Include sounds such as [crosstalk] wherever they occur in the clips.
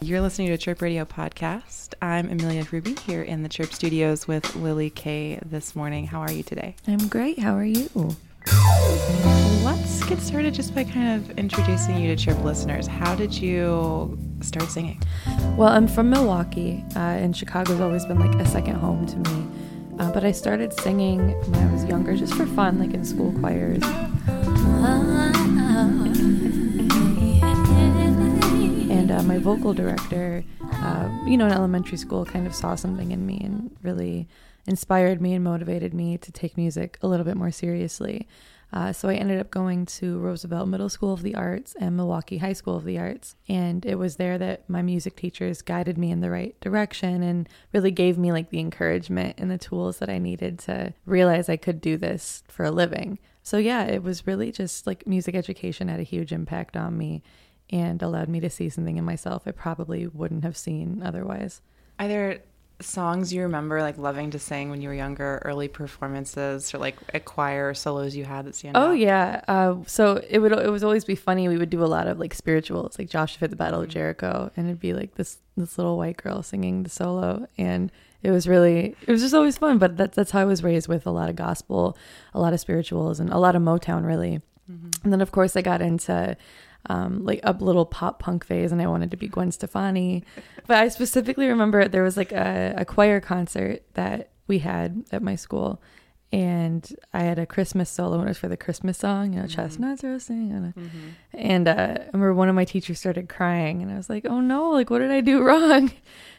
You're listening to a Chirp Radio podcast. I'm Amelia Hruby here in the Chirp Studios with Lili K this morning. How are you today? I'm great. How are you? Let's get started just by kind of introducing you to Chirp listeners. How did you start singing? Well, I'm from Milwaukee, uh, and Chicago's always been like a second home to me. Uh, but I started singing when I was younger, just for fun, like in school choirs. Uh, my vocal director, uh, you know, in elementary school, kind of saw something in me and really inspired me and motivated me to take music a little bit more seriously. Uh, so I ended up going to Roosevelt Middle School of the Arts and Milwaukee High School of the Arts. And it was there that my music teachers guided me in the right direction and really gave me like the encouragement and the tools that I needed to realize I could do this for a living. So yeah, it was really just like music education had a huge impact on me and allowed me to see something in myself I probably wouldn't have seen otherwise. Are there songs you remember like loving to sing when you were younger, early performances or like a choir solos you had that stand Oh out? yeah. Uh, so it would it was always be funny. We would do a lot of like spirituals, like Joshua at the Battle of Jericho, and it'd be like this this little white girl singing the solo, and it was really it was just always fun. But that's that's how I was raised with a lot of gospel, a lot of spirituals, and a lot of Motown really. And then of course I got into um, like a little pop punk phase, and I wanted to be Gwen Stefani. but I specifically remember there was like a, a choir concert that we had at my school, and I had a Christmas solo, and it was for the Christmas song, you know, chestnuts roasting, and, and uh, I remember one of my teachers started crying, and I was like, "Oh no! Like, what did I do [laughs] wrong?"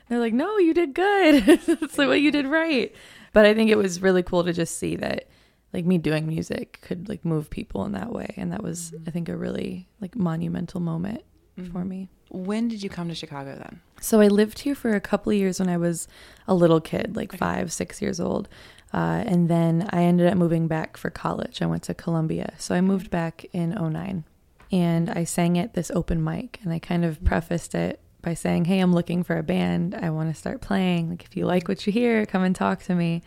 They're like, "No, you did good. [laughs] it's like what you did right." But I think it was really cool to just see that like me doing music could like move people in that way. And that was mm-hmm. i think a really like monumental moment for mm-hmm. me. When did you come to Chicago then? so i lived here for a couple of years when i was a little kid like five six years old. Uh, and then i ended up moving back for college. I went to columbia. So i moved mm-hmm. back in 09 and i sang at this open mic and i kind of prefaced it by saying hey i'm looking for a band. I want to start playing. Like if you like what you hear come and talk to me.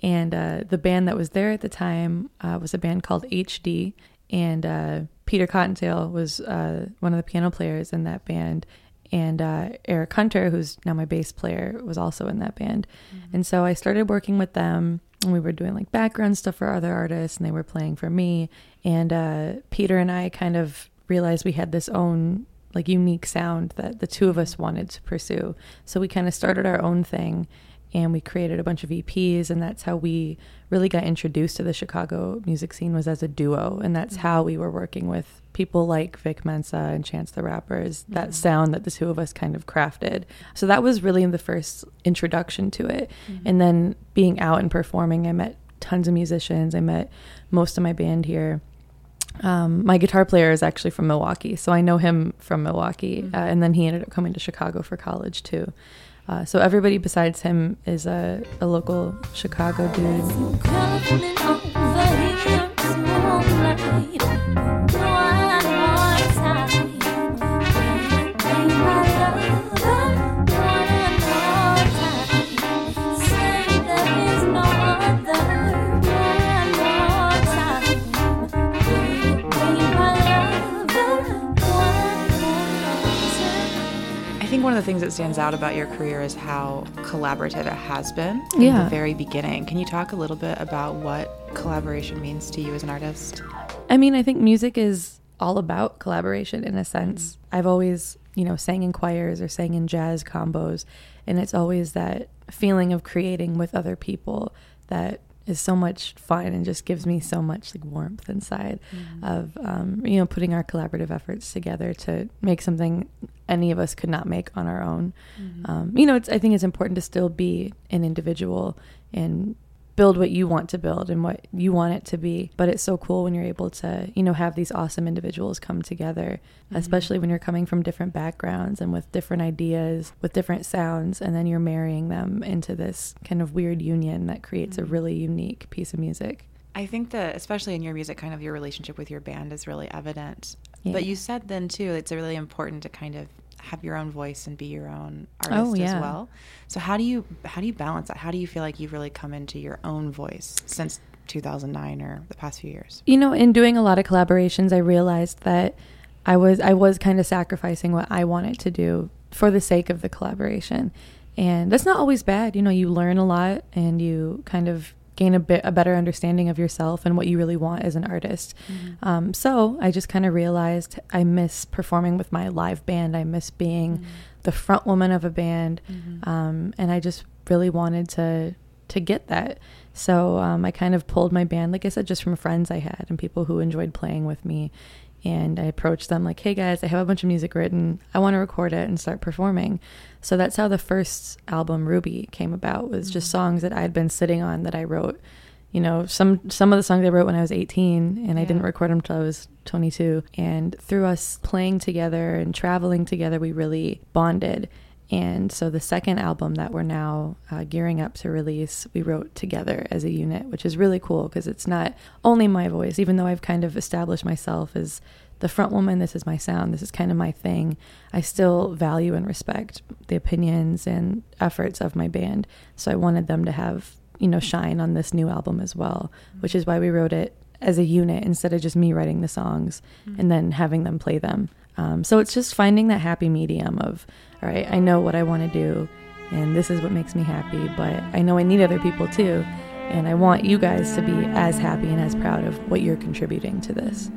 And uh, the band that was there at the time uh, was a band called HD, and uh, Peter CottonTale was uh, one of the piano players in that band, and uh, Eric Hunter, who's now my bass player, was also in that band. And so I started working with them, and we were doing like background stuff for other artists, and they were playing for me. And uh, Peter and I kind of realized we had this own like unique sound that the two of us wanted to pursue. So we kind of started our own thing and we created a bunch of EPs and that's how we really got introduced to the Chicago music scene was as a duo and that's mm-hmm. how we were working with people like Vic Mensa and Chance the Rapper's that mm-hmm. sound that the two of us kind of crafted. So that was really the first introduction to it. Mm-hmm. And then being out and performing I met tons of musicians. I met most of my band here um, my guitar player is actually from Milwaukee, so I know him from Milwaukee. Uh, and then he ended up coming to Chicago for college too. Uh, so everybody besides him is a, a local Chicago dude. That stands out about your career is how collaborative it has been from Yeah. the very beginning. Can you talk a little bit about what collaboration means to you as an artist? I mean, I think music is all about collaboration in a sense. I've always, you know, sang in choirs or sang in jazz combos, and it's always that feeling of creating with other people that is so much fun and just gives me so much like warmth inside of um, you know putting our collaborative efforts together to make something any of us could not make on our own. Um, you know, it's I think it's important to still be an individual and build what you want to build and what you want it to be. But it's so cool when you're able to, you know, have these awesome individuals come together, mm-hmm. especially when you're coming from different backgrounds and with different ideas, with different sounds, and then you're marrying them into this kind of weird union that creates a mm-hmm. really unique piece of music. I think that, especially in your music, kind of your relationship with your band is really evident. Yeah. But you said then too, it's really important to kind of have your own voice and be your own Oh, artist as well. So how do you how do you balance that? How do you feel like you've really come into your own voice since 2009 or the past few years? You know, in doing a lot of collaborations, I realized that I was I was kind of sacrificing what I wanted to do for the sake of the collaboration. And that's not always bad. You know, you learn a lot and you kind of gain a bit a better understanding of yourself and what you really want as an artist. Mm-hmm. Um, so I just kind of realized I miss performing with my live band. I miss being mm-hmm. the front woman of a band, mm-hmm. um, and I just really wanted to to get that. So um, I kind of pulled my band, like I said, just from friends I had and people who enjoyed playing with me. And I approached them like, "Hey guys, I have a bunch of music written. I want to record it and start performing." So that's how the first album Ruby came about. Was just mm. songs that I had been sitting on that I wrote. You know, some some of the songs I wrote when I was 18 and yeah. I didn't record them until I was 22. And through us playing together and traveling together, we really bonded. And so the second album that we're now uh, gearing up to release, we wrote together as a unit, which is really cool because it's not only my voice, even though I've kind of established myself as the front woman, this is my sound, this is kind of my thing. I still value and respect the opinions and efforts of my band. So I wanted them to have, you know, shine on this new album as well, which is why we wrote it as a unit instead of just me writing the songs mm-hmm. and then having them play them. Um, so it's just finding that happy medium of, all right, I know what I want to do and this is what makes me happy, but I know I need other people too. And I want you guys to be as happy and as proud of what you're contributing to this.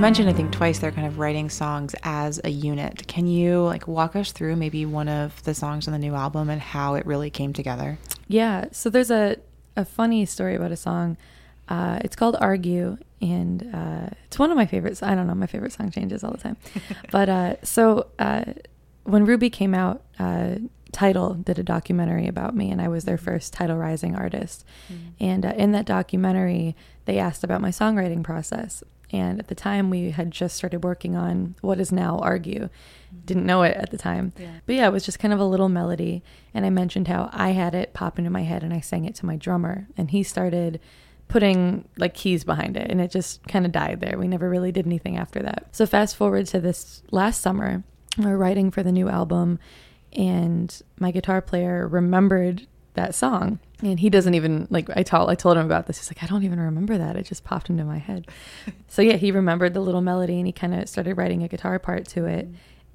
Mentioned I think twice they're kind of writing songs as a unit. Can you like walk us through maybe one of the songs on the new album and how it really came together? Yeah, so there's a a funny story about a song. Uh, it's called "Argue," and uh, it's one of my favorites. I don't know, my favorite song changes all the time. [laughs] but uh, so uh, when Ruby came out, uh, Tidal did a documentary about me, and I was their mm-hmm. first Tidal Rising artist. Mm-hmm. And uh, in that documentary, they asked about my songwriting process. And at the time, we had just started working on what is now Argue. Didn't know it at the time. Yeah. But yeah, it was just kind of a little melody. And I mentioned how I had it pop into my head and I sang it to my drummer. And he started putting like keys behind it. And it just kind of died there. We never really did anything after that. So fast forward to this last summer, we we're writing for the new album. And my guitar player remembered that song and he doesn't even like I told I told him about this. He's like, I don't even remember that. It just popped into my head. [laughs] so yeah, he remembered the little melody and he kind of started writing a guitar part to it,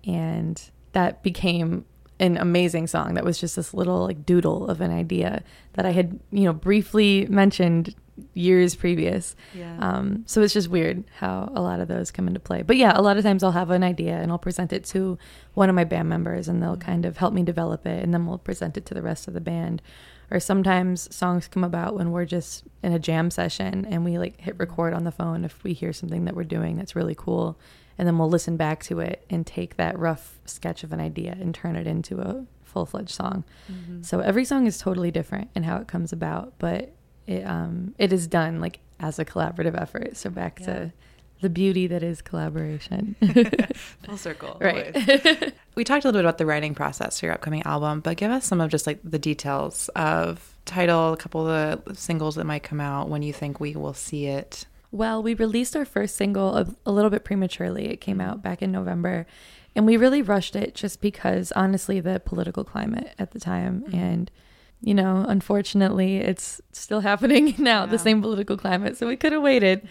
and that became an amazing song. That was just this little like doodle of an idea that I had you know briefly mentioned years previous. Yeah. Um, so it's just weird how a lot of those come into play. But yeah, a lot of times I'll have an idea and I'll present it to one of my band members and they'll mm-hmm. kind of help me develop it and then we'll present it to the rest of the band or sometimes songs come about when we're just in a jam session and we like hit record on the phone if we hear something that we're doing that's really cool and then we'll listen back to it and take that rough sketch of an idea and turn it into a full-fledged song mm-hmm. so every song is totally different in how it comes about but it um it is done like as a collaborative effort so back yeah. to the beauty that is collaboration. [laughs] Full circle. [laughs] Right. we talked a little bit about the writing process for your upcoming album, but give us some of just like the details of title, a couple of the singles that might come out, when you think we will see it. Well, we released our first single a, a little bit prematurely. It came out back in November, and we really rushed it just because, honestly, the political climate at the time mm-hmm. and you know, unfortunately, it's still happening [laughs] now, yeah. the same political climate. So we could have waited.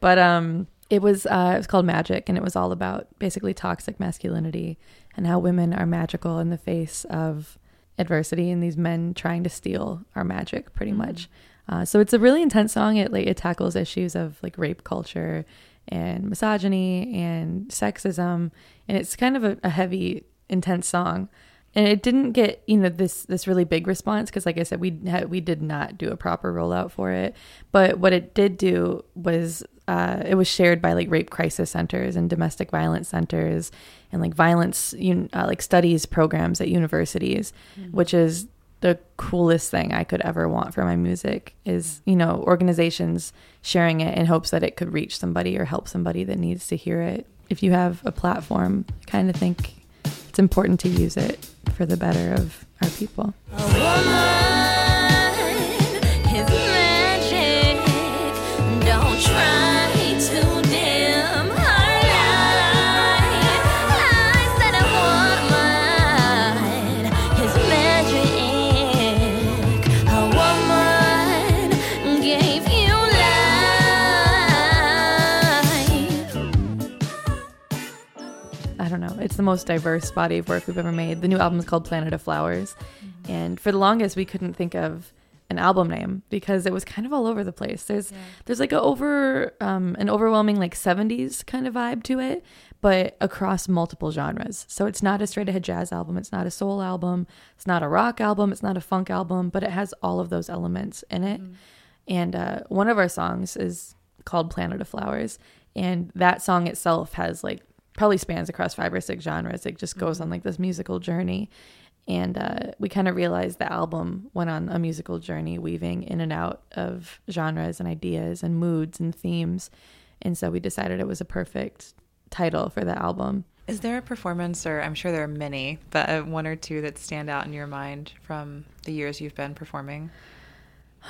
But um it was uh, it was called Magic, and it was all about basically toxic masculinity and how women are magical in the face of adversity, and these men trying to steal our magic, pretty mm-hmm. much. Uh, so it's a really intense song. It like it tackles issues of like rape culture and misogyny and sexism, and it's kind of a, a heavy, intense song and it didn't get you know this this really big response because like i said we had we did not do a proper rollout for it but what it did do was uh, it was shared by like rape crisis centers and domestic violence centers and like violence un- uh, like studies programs at universities mm-hmm. which is the coolest thing I could ever want for my music is, you know, organizations sharing it in hopes that it could reach somebody or help somebody that needs to hear it. If you have a platform, I kind of think it's important to use it for the better of our people. The most diverse body of work we've ever made. The new album is called Planet of Flowers. Mm-hmm. And for the longest, we couldn't think of an album name because it was kind of all over the place. There's yeah. there's like a over um, an overwhelming like 70s kind of vibe to it, but across multiple genres. So it's not a straight ahead jazz album, it's not a soul album, it's not a rock album, it's not a funk album, but it has all of those elements in it. Mm. And uh, one of our songs is called Planet of Flowers, and that song itself has like probably spans across five or six genres. It just goes on like this musical journey. And uh, we kind of realized the album went on a musical journey, weaving in and out of genres and ideas and moods and themes. And so we decided it was a perfect title for the album. Is there a performance, or I'm sure there are many, but uh, one or two that stand out in your mind from the years you've been performing?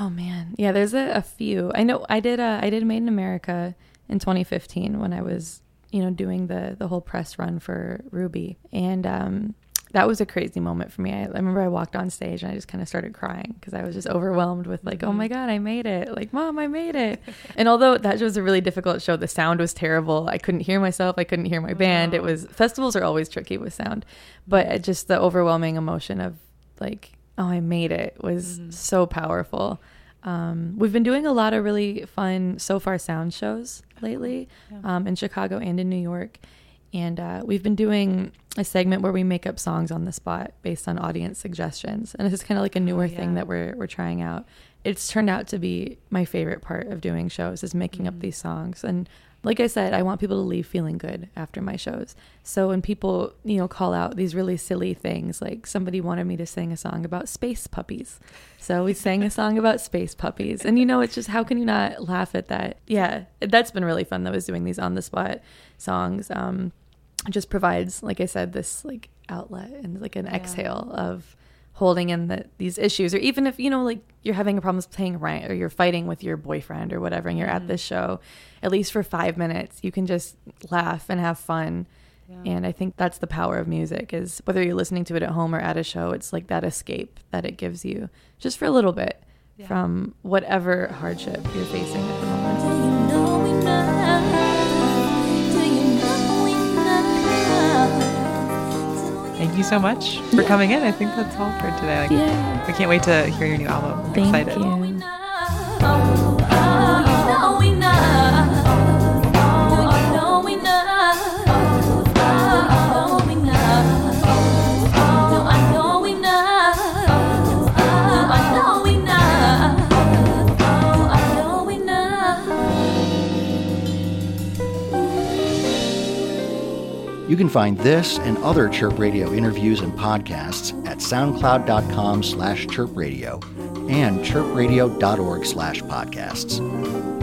Oh man, yeah, there's a, a few. I know I did. Uh, I did Made in America in 2015 when I was you know, doing the the whole press run for Ruby, and um, that was a crazy moment for me. I, I, remember I walked on stage and I just kind of started crying because I was just overwhelmed with like, oh my mm-hmm. god, I made it! Like, mom, I made it! and although that was a really difficult show, the sound was terrible. I couldn't hear myself. I couldn't hear my band. It was festivals are always tricky with sound, but just the overwhelming emotion of like, oh, I made it was mm-hmm. so powerful. Um, we've been doing a lot of really fun Sofar Sound shows lately yeah. um, in Chicago and in New York. And uh, we've been doing a segment where we make up songs on the spot based on audience suggestions. And this is kind of like a newer oh, yeah. thing that we're, we're trying out. It's turned out to be my favorite part of doing shows is making mm-hmm. up these songs. And like I said, I want people to leave feeling good after my shows. So when people, you know, call out these really silly things, like somebody wanted me to sing a song about space puppies. So we sang a song about space puppies. And you know, it's just how can you not laugh at that? Yeah, that's been really fun though, is doing these on the spot songs. Um, it just provides, like I said, this like outlet and like an yeah. exhale of holding in the, these issues or even if you know like you're having a problem paying rent or you're fighting with your boyfriend or whatever and you're mm-hmm. at this show at least for five minutes you can just laugh and have fun yeah. and i think that's the power of music is whether you're listening to it at home or at a show it's like that escape that it gives you just for a little bit yeah. from whatever hardship you're facing you so much for yeah. coming in. I think that's all for today. Like, yeah. I can't wait to hear your new album. I'm Thank excited. You. Can find this and other Chirp Radio interviews and podcasts at soundcloud.com slash chirpradio and chirpradio.org slash podcasts.